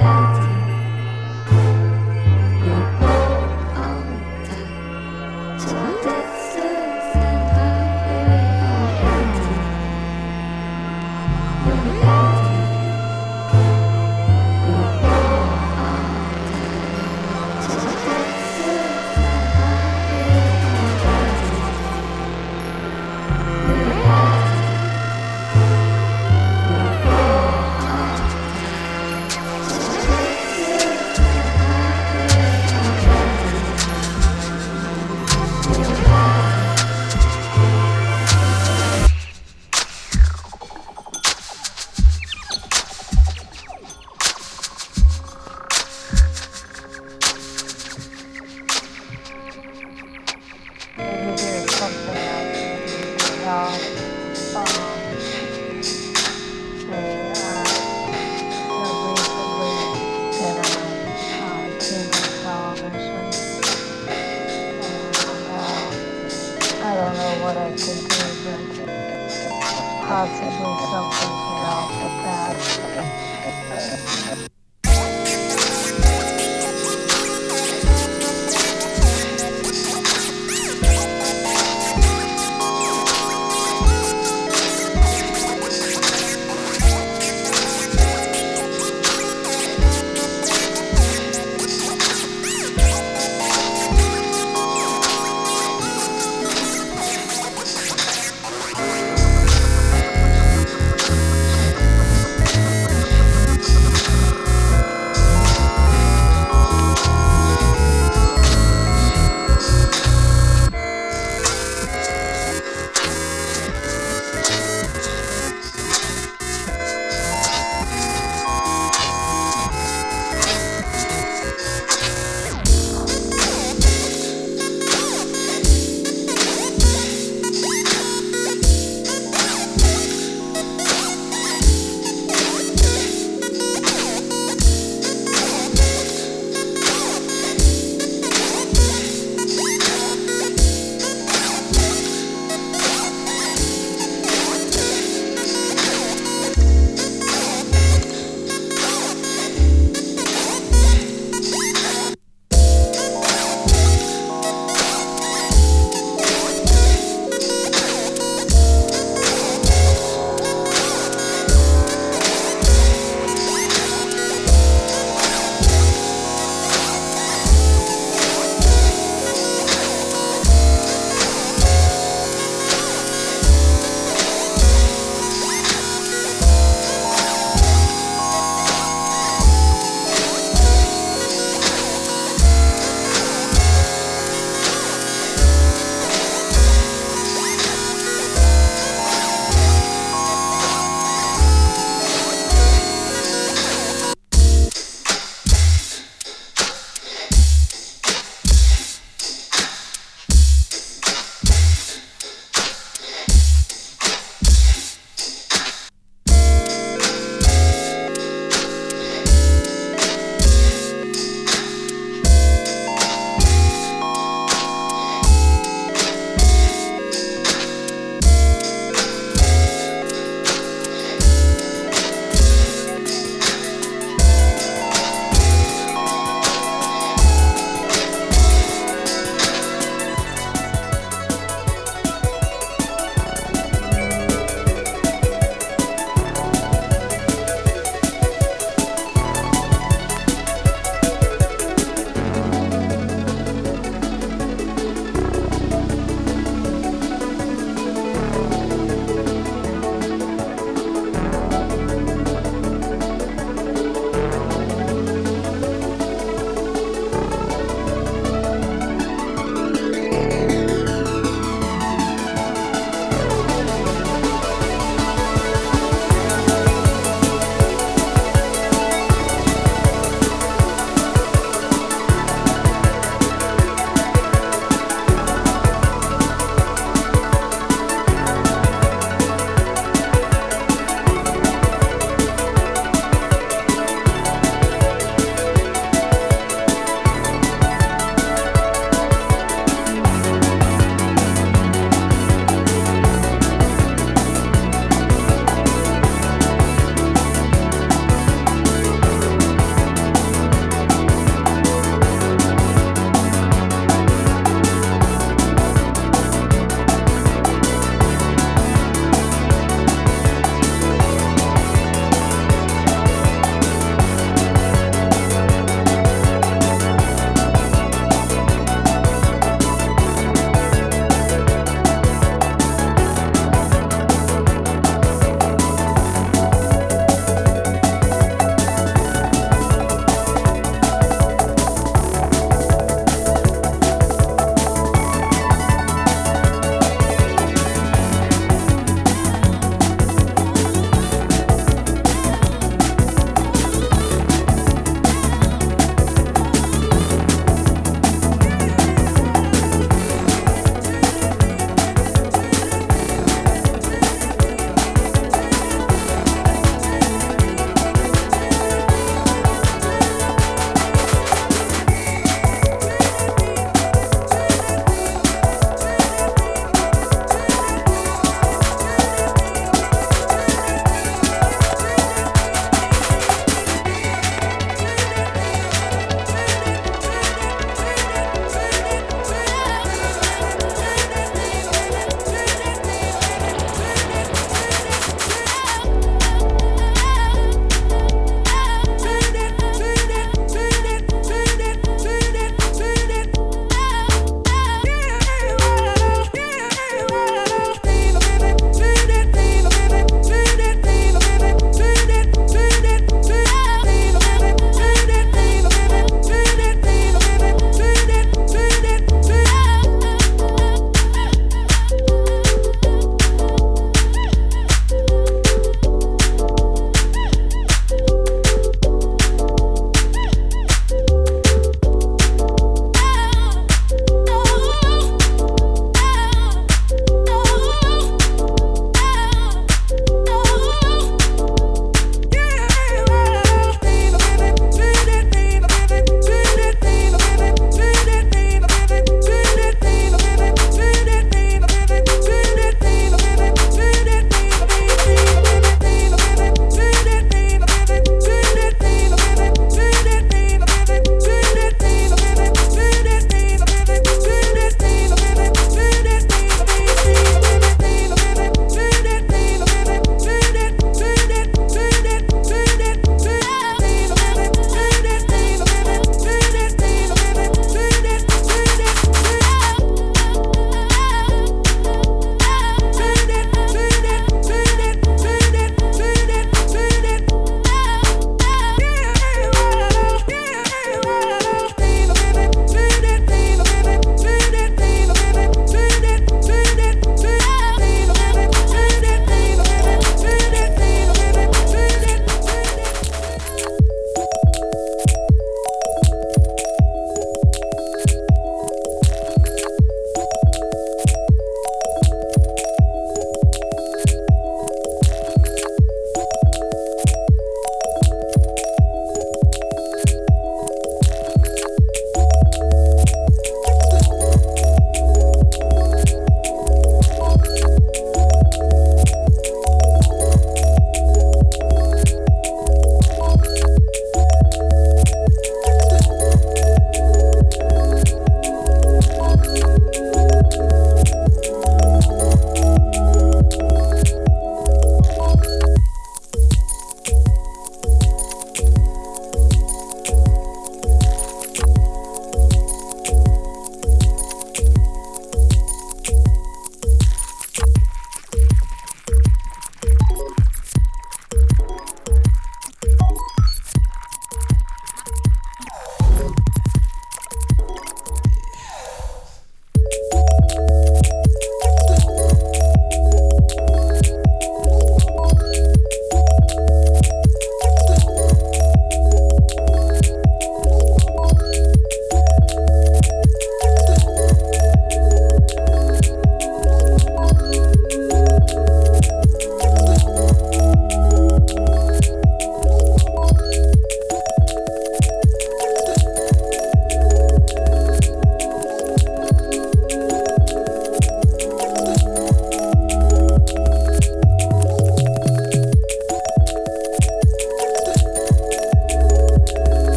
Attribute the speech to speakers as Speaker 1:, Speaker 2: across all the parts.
Speaker 1: Reality. You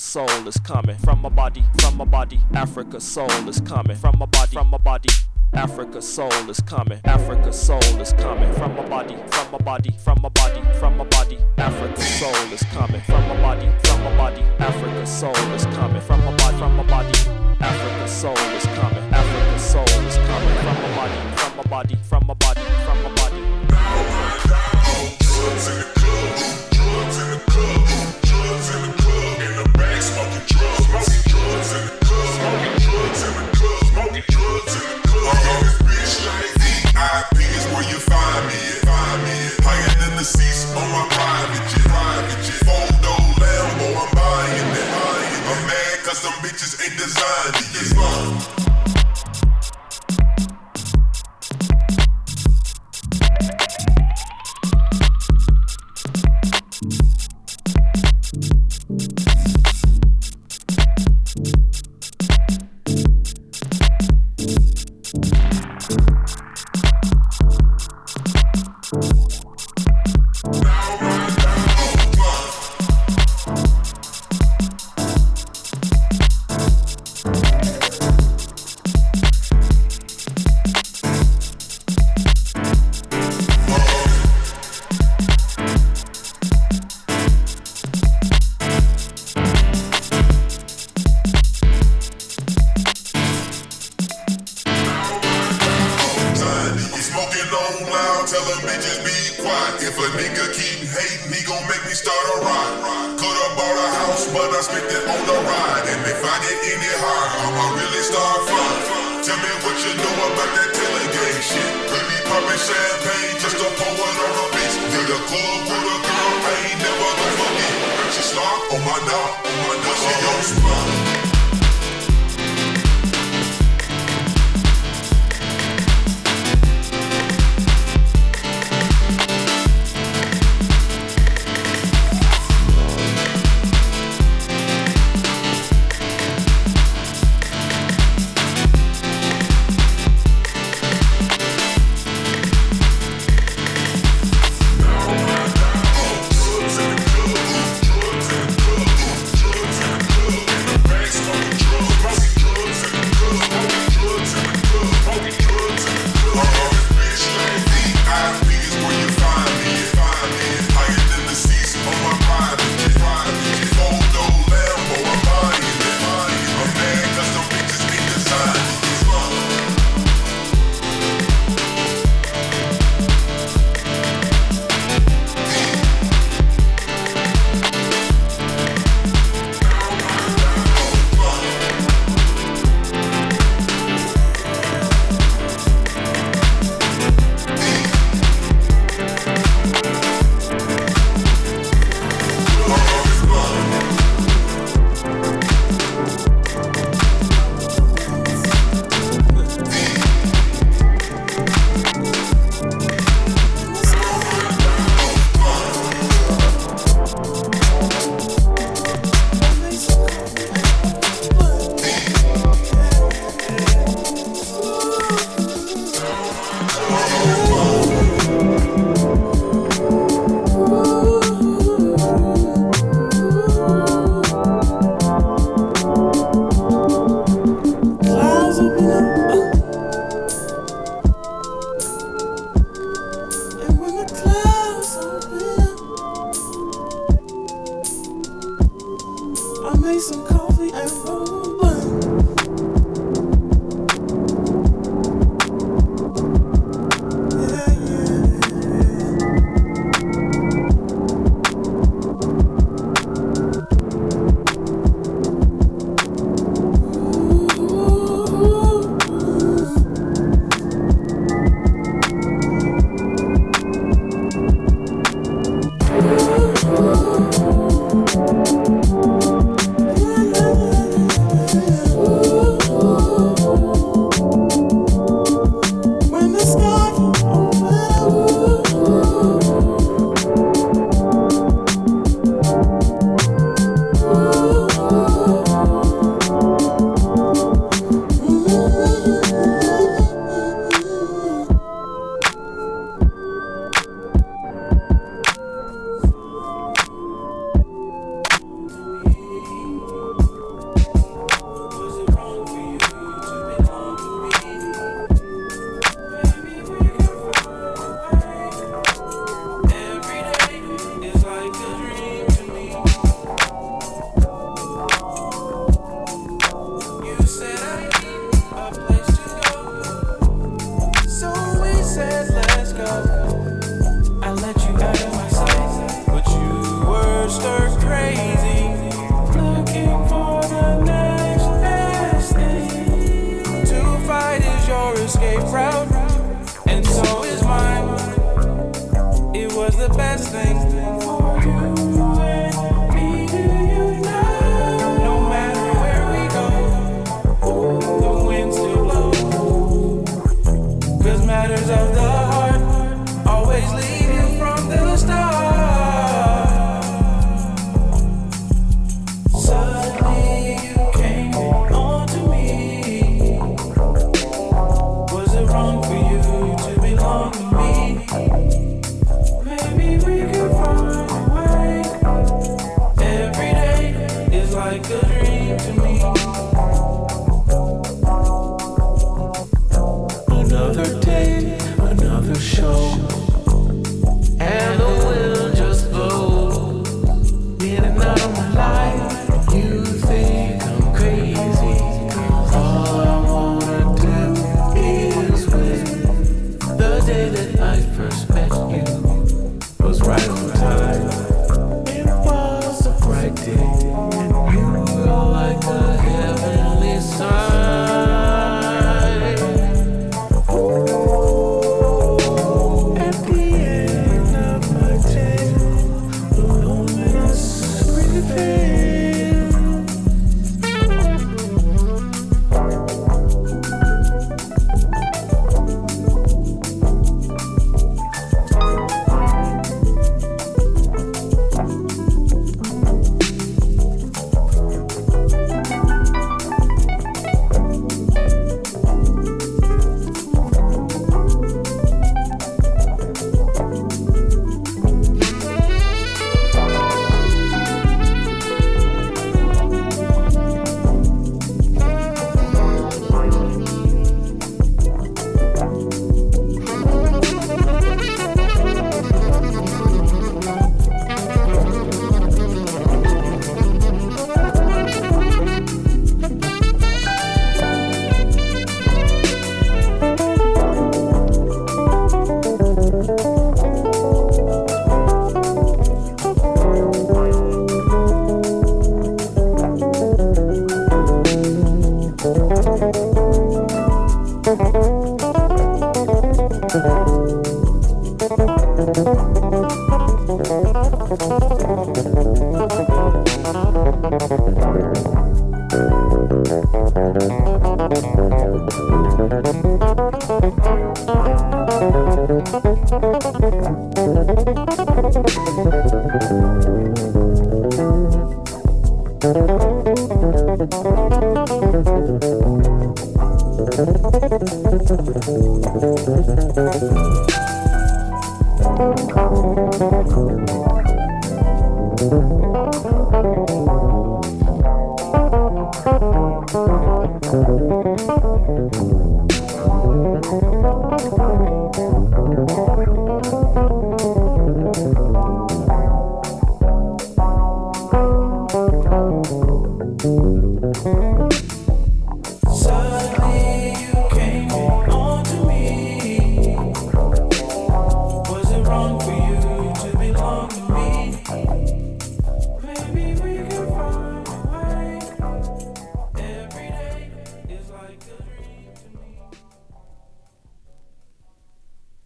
Speaker 2: soul is coming from my body, from my body. Africa soul is coming from my body, from my body. Africa soul is coming. Africa soul is coming from my body, from my body, from my body, from my body. Africa soul is coming from my body, from my body. Africa soul is coming from my body, from my body. Africa soul is coming. Africa soul is coming from my body, from my body, from my body, from my body.
Speaker 3: Already